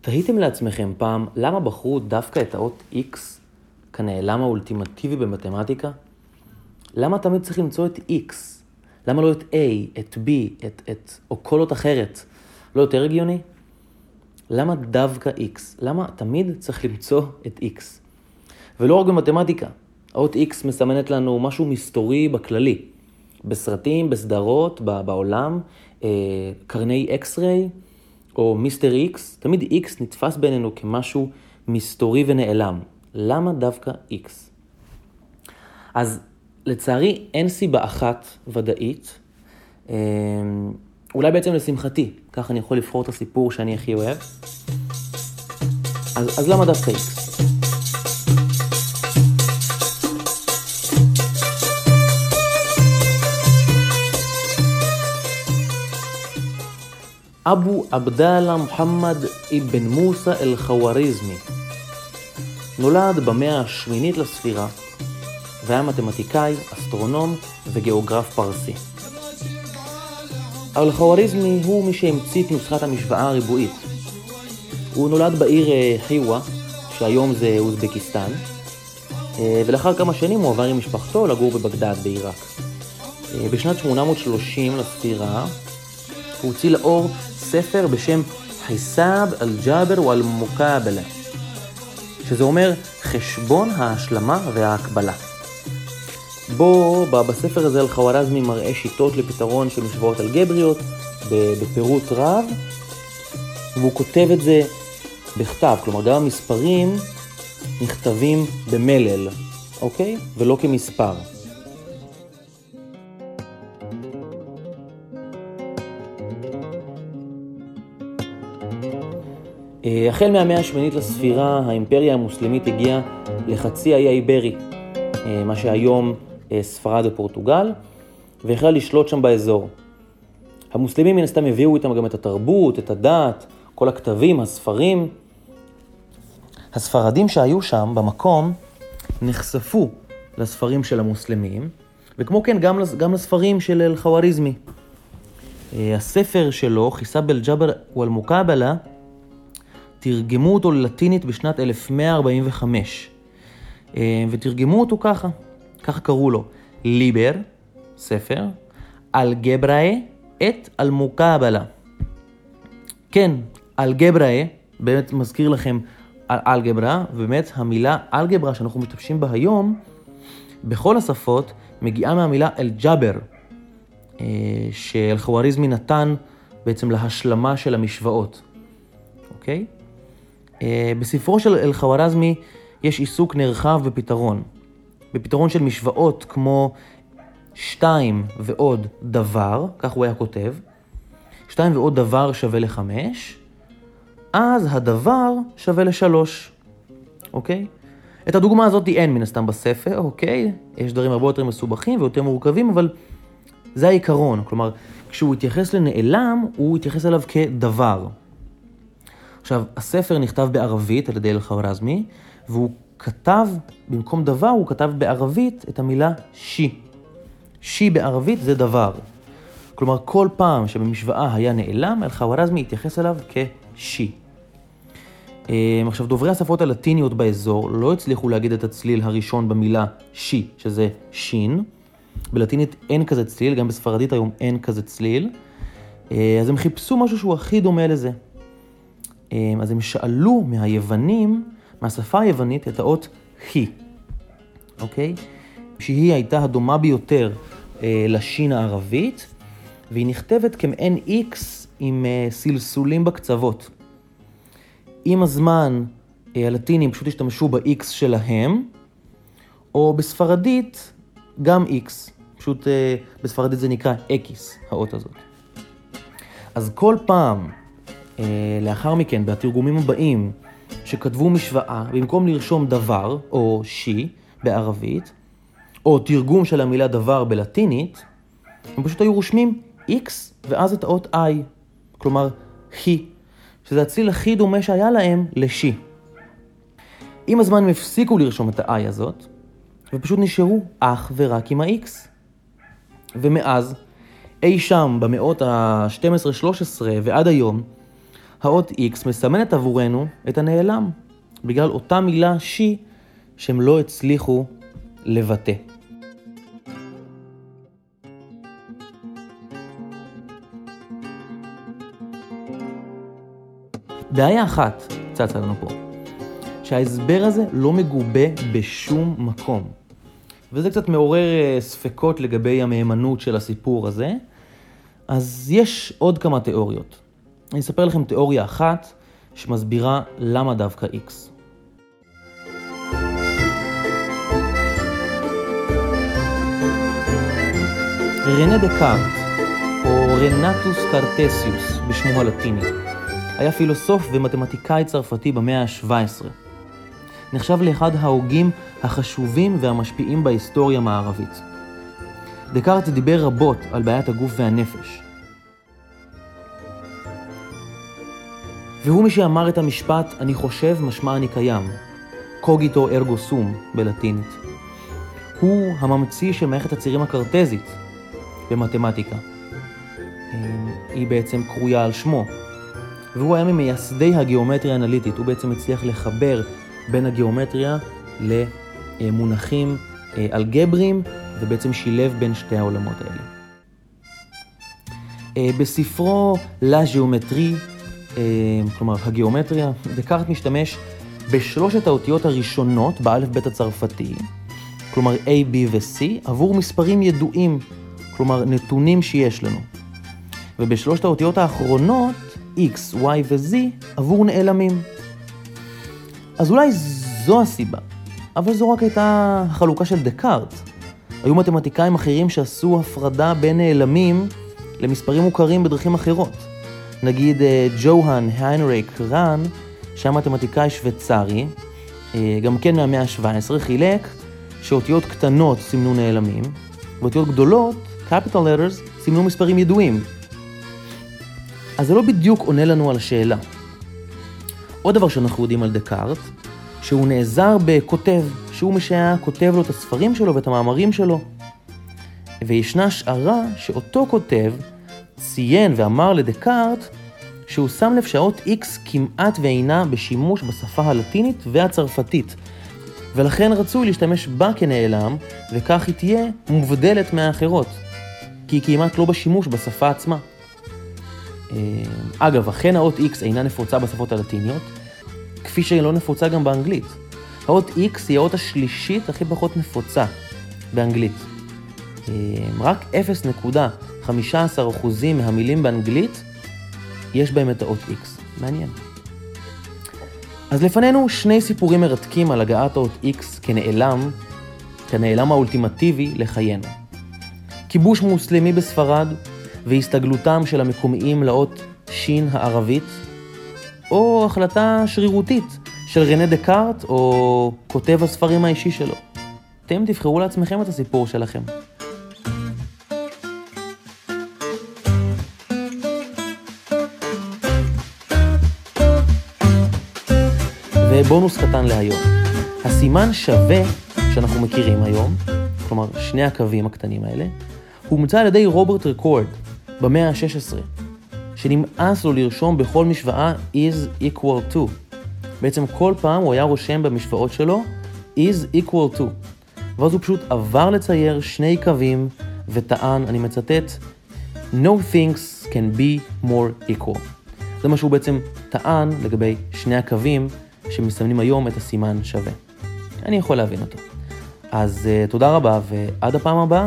תהיתם לעצמכם פעם למה בחרו דווקא את האות X כנעלם האולטימטיבי במתמטיקה? למה תמיד צריך למצוא את X? למה לא את A, את B, את, את, או כל אות אחרת? לא יותר הגיוני? למה דווקא X? למה תמיד צריך למצוא את X? ולא רק במתמטיקה. האות X מסמנת לנו משהו מסתורי בכללי. בסרטים, בסדרות, בעולם, אה, קרני אקס-ריי או מיסטר X, תמיד X נתפס בינינו כמשהו מסתורי ונעלם. למה דווקא X? אז לצערי אין סיבה אחת ודאית, אה, אולי בעצם לשמחתי, ככה אני יכול לבחור את הסיפור שאני הכי אוהב. אז, אז למה דווקא X? אבו עבדאללה מוחמד אבן מוסא אל-חוואריזמי נולד במאה השמינית לספירה והיה מתמטיקאי, אסטרונום וגיאוגרף פרסי. אל-חוואריזמי הוא מי שהמציא את נוסחת המשוואה הריבועית. הוא נולד בעיר אה, חיווה, שהיום זה אוזבקיסטן, אה, ולאחר כמה שנים הוא עבר עם משפחתו לגור בבגדד בעיראק. אה, בשנת 830 לספירה הוא הוציא לאור ספר בשם חיסאב אל-ג'אבר ואל-מוקאבלה, שזה אומר חשבון ההשלמה וההקבלה. בו, בספר הזה אל-חווארזמי מראה שיטות לפתרון של משוואות אלגבריות בפירוט רב, והוא כותב את זה בכתב, כלומר גם המספרים נכתבים במלל, אוקיי? ולא כמספר. החל מהמאה השמינית לספירה, האימפריה המוסלמית הגיעה לחצי האי האיברי, אה, מה שהיום אה, ספרד ופורטוגל, והחלה לשלוט שם באזור. המוסלמים מן הסתם הביאו איתם גם את התרבות, את הדת, כל הכתבים, הספרים. הספרדים שהיו שם, במקום, נחשפו לספרים של המוסלמים, וכמו כן גם, גם לספרים של אל-חוואריזמי. הספר שלו, חיסאב אל-ג'בר ואל-מוקאבלה, תרגמו אותו ללטינית בשנת 1145, אה, ותרגמו אותו ככה, ככה קראו לו, ליבר, ספר, אלגבראe את אלמוקבלה. כן, אלגבראe, באמת מזכיר לכם אלגברה, ובאמת המילה אלגברה שאנחנו משתמשים בה היום, בכל השפות, מגיעה מהמילה אל-ג'אבר, אה, שאל-חואריזמי נתן בעצם להשלמה של המשוואות, אוקיי? אה, בספרו של אל-חווארזמי יש עיסוק נרחב בפתרון. בפתרון של משוואות כמו שתיים ועוד דבר, כך הוא היה כותב, שתיים ועוד דבר שווה לחמש, אז הדבר שווה לשלוש, אוקיי? את הדוגמה הזאת אין מן הסתם בספר, אוקיי? יש דברים הרבה יותר מסובכים ויותר מורכבים, אבל זה העיקרון. כלומר, כשהוא התייחס לנעלם, הוא התייחס אליו כדבר. עכשיו, הספר נכתב בערבית על ידי אל-חווארזמי, והוא כתב, במקום דבר, הוא כתב בערבית את המילה שי. שי בערבית זה דבר. כלומר, כל פעם שבמשוואה היה נעלם, אל-חווארזמי התייחס אליו כשי. אמ, עכשיו, דוברי השפות הלטיניות באזור לא הצליחו להגיד את הצליל הראשון במילה שי, שזה שין. בלטינית אין כזה צליל, גם בספרדית היום אין כזה צליל. אה, אז הם חיפשו משהו שהוא הכי דומה לזה. אמ, אז הם שאלו מהיוונים, מהשפה היוונית, את האות חי, אוקיי? שהיא הייתה הדומה ביותר אה, לשין הערבית, והיא נכתבת כמעין איקס עם אה, סלסולים בקצוות. עם הזמן אה, הלטינים פשוט השתמשו ב-X שלהם, או בספרדית גם X, פשוט בספרדית זה נקרא אקיס, האות הזאת. אז כל פעם אה, לאחר מכן, בתרגומים הבאים, שכתבו משוואה, במקום לרשום דבר, או שי, בערבית, או תרגום של המילה דבר בלטינית, הם פשוט היו רושמים X ואז את האות I, כלומר חי, שזה הצליל הכי דומה שהיה להם לשי. עם הזמן הם הפסיקו לרשום את ה-I הזאת, ופשוט נשארו אך ורק עם ה-X. ומאז, אי שם במאות ה-12-13 ועד היום, האות X מסמנת עבורנו את הנעלם, בגלל אותה מילה שי שהם לא הצליחו לבטא. בעיה אחת צצה לנו פה, שההסבר הזה לא מגובה בשום מקום. וזה קצת מעורר אה, ספקות לגבי המהימנות של הסיפור הזה. אז יש עוד כמה תיאוריות. אני אספר לכם תיאוריה אחת שמסבירה למה דווקא X. רנה דקארט, או רנטוס קרטסיוס בשמו הלטיני, היה פילוסוף ומתמטיקאי צרפתי במאה ה-17. נחשב לאחד ההוגים החשובים והמשפיעים בהיסטוריה המערבית. דקארט דיבר רבות על בעיית הגוף והנפש. והוא מי שאמר את המשפט, אני חושב, משמע אני קיים, קוגיטו ארגו סום בלטינית. הוא הממציא של מערכת הצירים הקרטזית במתמטיקה. היא בעצם קרויה על שמו. והוא היה ממייסדי הגיאומטריה האנליטית, הוא בעצם הצליח לחבר בין הגיאומטריה למונחים אה, אלגבריים, ובעצם שילב בין שתי העולמות האלה. אה, בספרו ז'אומטרי, אה, כלומר הגיאומטריה, דקארט משתמש בשלושת האותיות הראשונות באלף בית הצרפתי, כלומר A, B ו-C, עבור מספרים ידועים, כלומר נתונים שיש לנו. ובשלושת האותיות האחרונות, X, Y ו-Z, עבור נעלמים. אז אולי זו הסיבה, אבל זו רק הייתה החלוקה של דקארט. היו מתמטיקאים אחרים שעשו הפרדה בין נעלמים למספרים מוכרים בדרכים אחרות. נגיד אה, ג'והאן היינריק רן, שהיה מתמטיקאי שוויצרי, אה, גם כן מהמאה ה-17, חילק שאותיות קטנות סימנו נעלמים, ואותיות גדולות, capital letters, סימנו מספרים ידועים. אז זה לא בדיוק עונה לנו על השאלה. עוד דבר שאנחנו יודעים על דקארט, שהוא נעזר בכותב, שהוא מי שהיה כותב לו את הספרים שלו ואת המאמרים שלו. וישנה השערה שאותו כותב ציין ואמר לדקארט שהוא שם לב שהאות X כמעט ואינה בשימוש בשפה הלטינית והצרפתית, ולכן רצוי להשתמש בה כנעלם, וכך היא תהיה מובדלת מהאחרות, כי היא כמעט לא בשימוש בשפה עצמה. אה, אגב, אכן האות X אינה נפוצה בשפות הלטיניות, כפי שהיא לא נפוצה גם באנגלית. האות X היא האות השלישית הכי פחות נפוצה באנגלית. אה, רק 15% מהמילים באנגלית, יש בהם את האות X. מעניין. אז לפנינו שני סיפורים מרתקים על הגעת האות X כנעלם, כנעלם האולטימטיבי לחיינו. כיבוש מוסלמי בספרד והסתגלותם של המקומיים לאות שין הערבית, או החלטה שרירותית של רנה דקארט או כותב הספרים האישי שלו. אתם תבחרו לעצמכם את הסיפור שלכם. ובונוס קטן להיום. הסימן שווה שאנחנו מכירים היום, כלומר שני הקווים הקטנים האלה, הומצא על ידי רוברט רקורד במאה ה-16, שנמאס לו לרשום בכל משוואה is equal to. בעצם כל פעם הוא היה רושם במשוואות שלו is equal to. ואז הוא פשוט עבר לצייר שני קווים וטען, אני מצטט, No things can be more equal. זה מה שהוא בעצם טען לגבי שני הקווים שמסמנים היום את הסימן שווה. אני יכול להבין אותו. אז uh, תודה רבה, ועד הפעם הבאה.